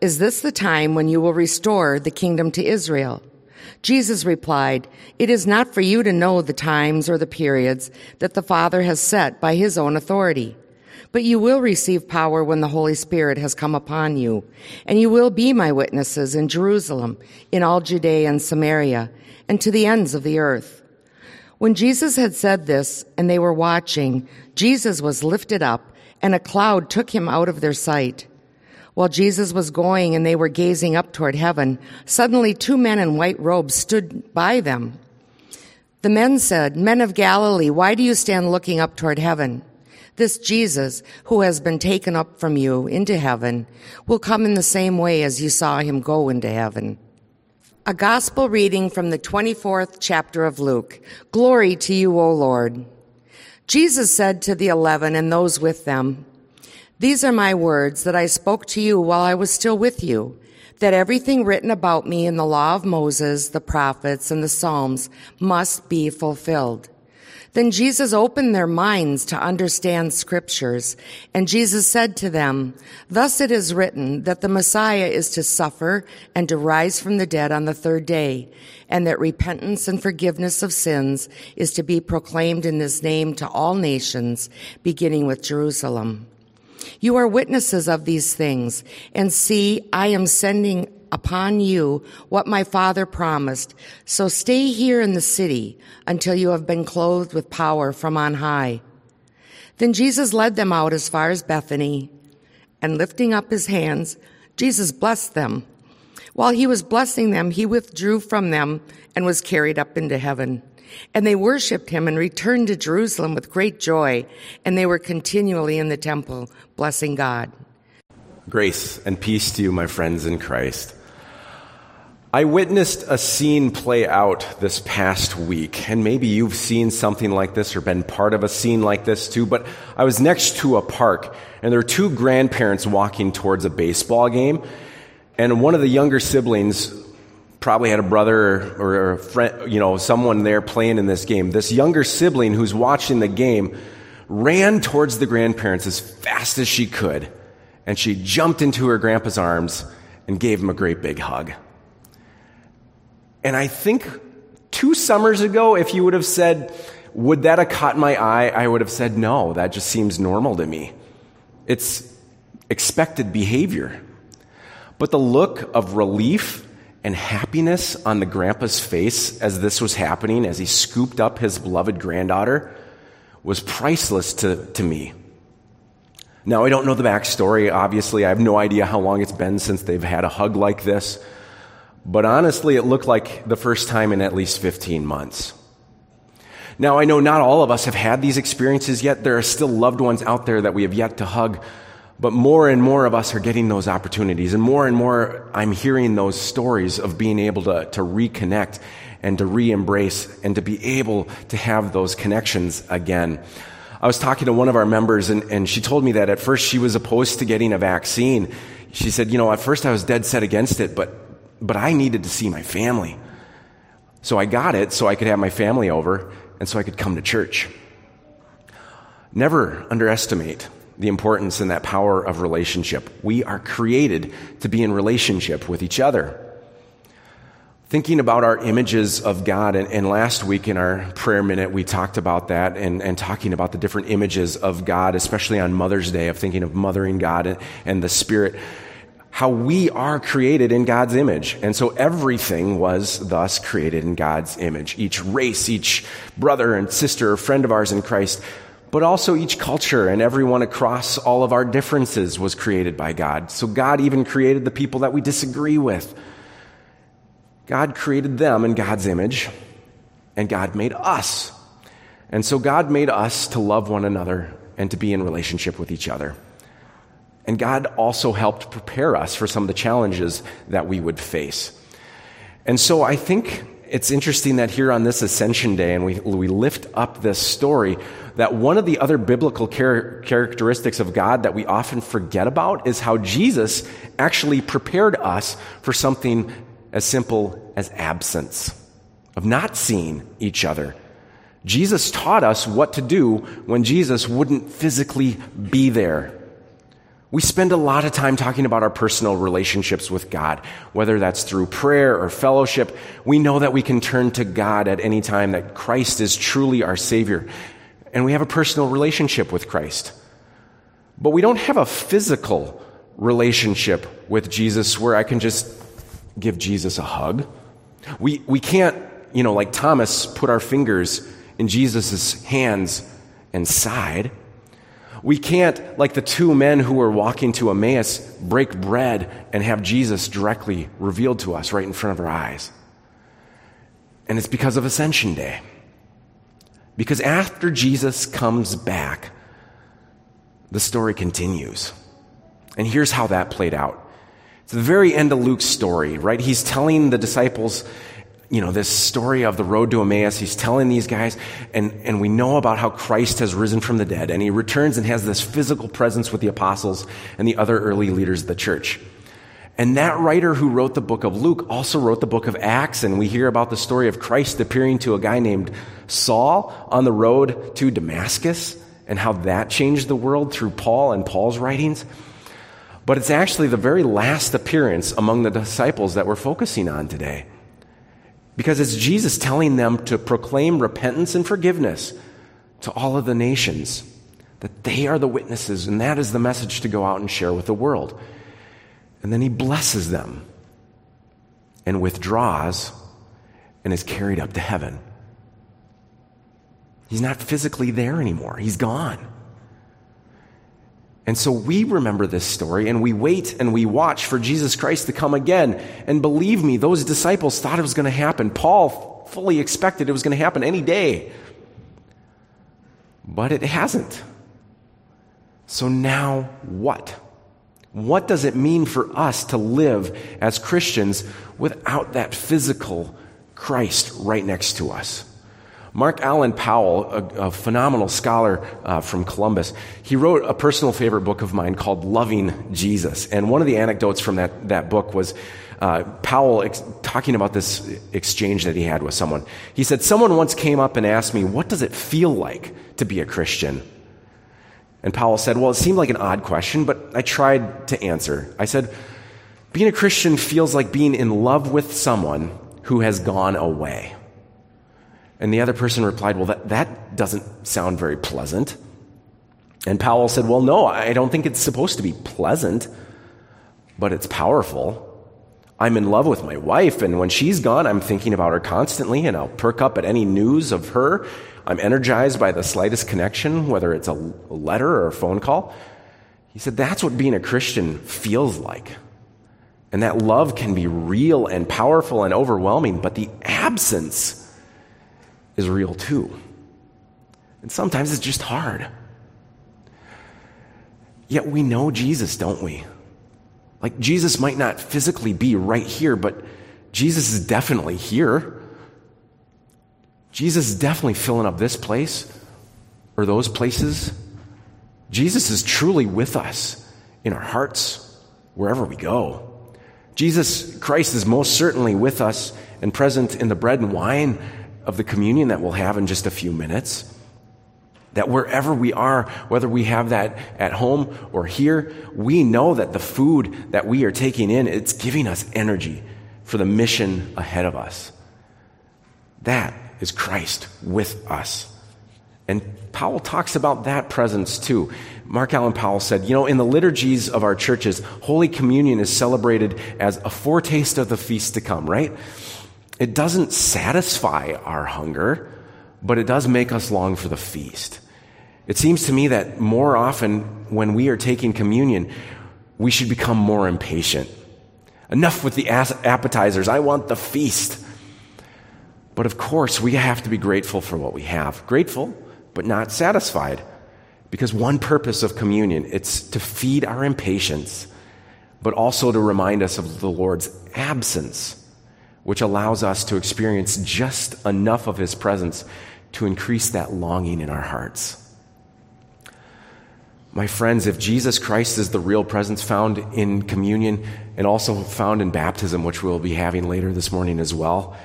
is this the time when you will restore the kingdom to Israel? Jesus replied, It is not for you to know the times or the periods that the Father has set by his own authority. But you will receive power when the Holy Spirit has come upon you, and you will be my witnesses in Jerusalem, in all Judea and Samaria, and to the ends of the earth. When Jesus had said this, and they were watching, Jesus was lifted up, and a cloud took him out of their sight. While Jesus was going and they were gazing up toward heaven, suddenly two men in white robes stood by them. The men said, Men of Galilee, why do you stand looking up toward heaven? This Jesus, who has been taken up from you into heaven, will come in the same way as you saw him go into heaven. A gospel reading from the 24th chapter of Luke. Glory to you, O Lord. Jesus said to the eleven and those with them, these are my words that I spoke to you while I was still with you, that everything written about me in the law of Moses, the prophets, and the Psalms must be fulfilled. Then Jesus opened their minds to understand scriptures, and Jesus said to them, Thus it is written that the Messiah is to suffer and to rise from the dead on the third day, and that repentance and forgiveness of sins is to be proclaimed in his name to all nations, beginning with Jerusalem. You are witnesses of these things. And see, I am sending upon you what my father promised. So stay here in the city until you have been clothed with power from on high. Then Jesus led them out as far as Bethany, and lifting up his hands, Jesus blessed them. While he was blessing them, he withdrew from them and was carried up into heaven. And they worshiped him and returned to Jerusalem with great joy, and they were continually in the temple blessing God. Grace and peace to you, my friends in Christ. I witnessed a scene play out this past week, and maybe you've seen something like this or been part of a scene like this too, but I was next to a park, and there were two grandparents walking towards a baseball game, and one of the younger siblings probably had a brother or a friend, you know, someone there playing in this game. This younger sibling who's watching the game ran towards the grandparents as fast as she could, and she jumped into her grandpa's arms and gave him a great big hug. And I think two summers ago, if you would have said, would that have caught my eye? I would have said, no, that just seems normal to me. It's expected behavior. But the look of relief and happiness on the grandpa's face as this was happening, as he scooped up his beloved granddaughter, was priceless to, to me. Now, I don't know the backstory. Obviously, I have no idea how long it's been since they've had a hug like this. But honestly, it looked like the first time in at least 15 months. Now, I know not all of us have had these experiences yet. There are still loved ones out there that we have yet to hug. But more and more of us are getting those opportunities, and more and more I'm hearing those stories of being able to, to reconnect and to re embrace and to be able to have those connections again. I was talking to one of our members, and, and she told me that at first she was opposed to getting a vaccine. She said, You know, at first I was dead set against it, but, but I needed to see my family. So I got it so I could have my family over and so I could come to church. Never underestimate the importance and that power of relationship. We are created to be in relationship with each other. Thinking about our images of God, and, and, last week in our prayer minute, we talked about that and, and talking about the different images of God, especially on Mother's Day, of thinking of mothering God and, and the Spirit, how we are created in God's image. And so everything was thus created in God's image. Each race, each brother and sister friend of ours in Christ but also each culture and everyone across all of our differences was created by God. So God even created the people that we disagree with. God created them in God's image, and God made us. And so God made us to love one another and to be in relationship with each other. And God also helped prepare us for some of the challenges that we would face. And so I think it's interesting that here on this Ascension Day, and we, we lift up this story, that one of the other biblical char- characteristics of God that we often forget about is how Jesus actually prepared us for something as simple as absence, of not seeing each other. Jesus taught us what to do when Jesus wouldn't physically be there. We spend a lot of time talking about our personal relationships with God, whether that's through prayer or fellowship. We know that we can turn to God at any time, that Christ is truly our Savior. And we have a personal relationship with Christ. But we don't have a physical relationship with Jesus where I can just give Jesus a hug. We, we can't, you know, like Thomas, put our fingers in Jesus' hands and side. We can't, like the two men who were walking to Emmaus, break bread and have Jesus directly revealed to us right in front of our eyes. And it's because of Ascension Day. Because after Jesus comes back, the story continues. And here's how that played out. It's the very end of Luke's story, right? He's telling the disciples you know, this story of the road to Emmaus. He's telling these guys, and, and we know about how Christ has risen from the dead, and he returns and has this physical presence with the apostles and the other early leaders of the church. And that writer who wrote the book of Luke also wrote the book of Acts, and we hear about the story of Christ appearing to a guy named Saul on the road to Damascus, and how that changed the world through Paul and Paul's writings. But it's actually the very last appearance among the disciples that we're focusing on today. Because it's Jesus telling them to proclaim repentance and forgiveness to all of the nations, that they are the witnesses, and that is the message to go out and share with the world. And then he blesses them and withdraws and is carried up to heaven. He's not physically there anymore, he's gone. And so we remember this story and we wait and we watch for Jesus Christ to come again. And believe me, those disciples thought it was going to happen. Paul fully expected it was going to happen any day. But it hasn't. So now what? What does it mean for us to live as Christians without that physical Christ right next to us? Mark Allen Powell, a, a phenomenal scholar uh, from Columbus, he wrote a personal favorite book of mine called Loving Jesus. And one of the anecdotes from that, that book was uh, Powell ex- talking about this exchange that he had with someone. He said, Someone once came up and asked me, What does it feel like to be a Christian? And Powell said, Well, it seemed like an odd question, but I tried to answer. I said, Being a Christian feels like being in love with someone who has gone away. And the other person replied, Well, that, that doesn't sound very pleasant. And Powell said, Well, no, I don't think it's supposed to be pleasant, but it's powerful. I'm in love with my wife, and when she's gone, I'm thinking about her constantly, and I'll perk up at any news of her. I'm energized by the slightest connection, whether it's a letter or a phone call. He said, That's what being a Christian feels like. And that love can be real and powerful and overwhelming, but the absence is real too. And sometimes it's just hard. Yet we know Jesus, don't we? Like, Jesus might not physically be right here, but Jesus is definitely here. Jesus is definitely filling up this place or those places. Jesus is truly with us in our hearts, wherever we go. Jesus Christ is most certainly with us and present in the bread and wine of the communion that we'll have in just a few minutes. That wherever we are, whether we have that at home or here, we know that the food that we are taking in, it's giving us energy for the mission ahead of us. That is Christ with us. And Powell talks about that presence too. Mark Allen Powell said, You know, in the liturgies of our churches, Holy Communion is celebrated as a foretaste of the feast to come, right? It doesn't satisfy our hunger, but it does make us long for the feast. It seems to me that more often when we are taking communion, we should become more impatient. Enough with the appetizers. I want the feast. But of course, we have to be grateful for what we have. Grateful, but not satisfied. Because one purpose of communion, it's to feed our impatience, but also to remind us of the Lord's absence which allows us to experience just enough of His presence to increase that longing in our hearts. My friends, if Jesus Christ is the real presence found in communion and also found in baptism, which we'll be having later this morning as well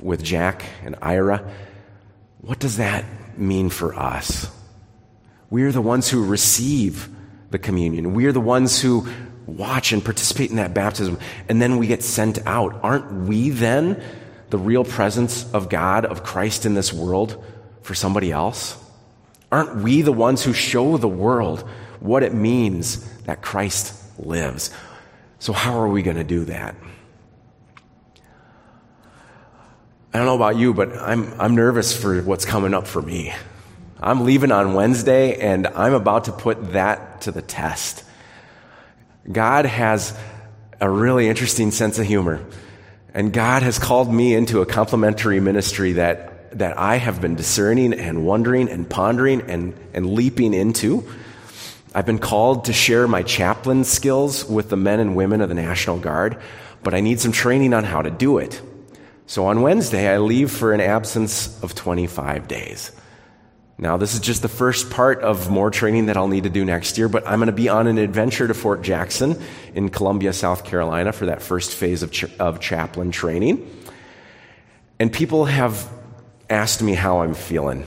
with Jack and Ira, what does that mean for us? We are the ones who receive the communion. We are the ones who watch and participate in that baptism, and then we get sent out. Aren't we then the real presence of God, of Christ in this world for somebody else? Aren't we the ones who show the world what it means that Christ lives? So, how are we going to do that? I don't know about you, but I'm, I'm nervous for what's coming up for me. I'm leaving on Wednesday, and I'm about to put that to the test. God has a really interesting sense of humor, and God has called me into a complementary ministry that that I have been discerning and wondering and pondering and, and leaping into. I've been called to share my chaplain skills with the men and women of the National Guard, but I need some training on how to do it. So on Wednesday, I leave for an absence of 25 days. Now, this is just the first part of more training that I'll need to do next year, but I'm going to be on an adventure to Fort Jackson in Columbia, South Carolina for that first phase of, of chaplain training. And people have asked me how I'm feeling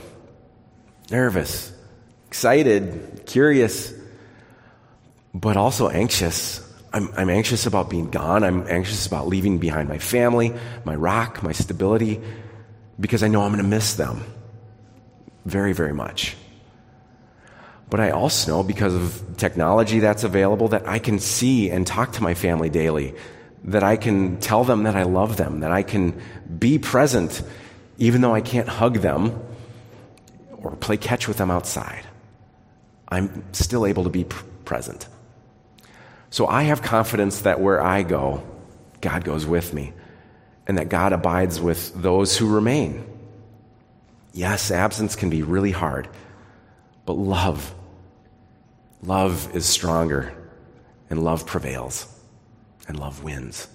nervous, excited, curious, but also anxious. I'm, I'm, anxious about being gone. I'm anxious about leaving behind my family, my rock, my stability, because I know I'm going to miss them very, very much. But I also know because of technology that's available that I can see and talk to my family daily, that I can tell them that I love them, that I can be present even though I can't hug them or play catch with them outside, I'm still able to be present. So I have confidence that where I go, God goes with me, and that God abides with those who remain. Yes, absence can be really hard, but love, love is stronger, and love prevails, and love wins.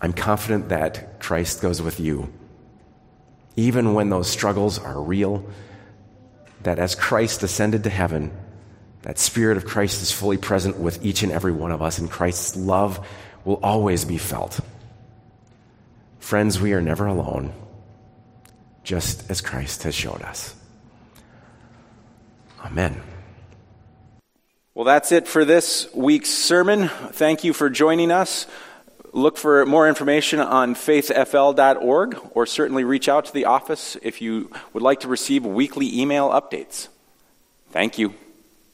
I'm confident that Christ goes with you even when those struggles are real, that as Christ ascended to heaven, that Spirit of Christ is fully present with each and every one of us, and Christ's love will always be felt. Friends, we are never alone, just as Christ has showed us. Amen. Well, that's it for this week's sermon. Thank you for joining us. Look for more information on faithfl.org or certainly reach out to the office if you would like to receive weekly email updates. Thank you.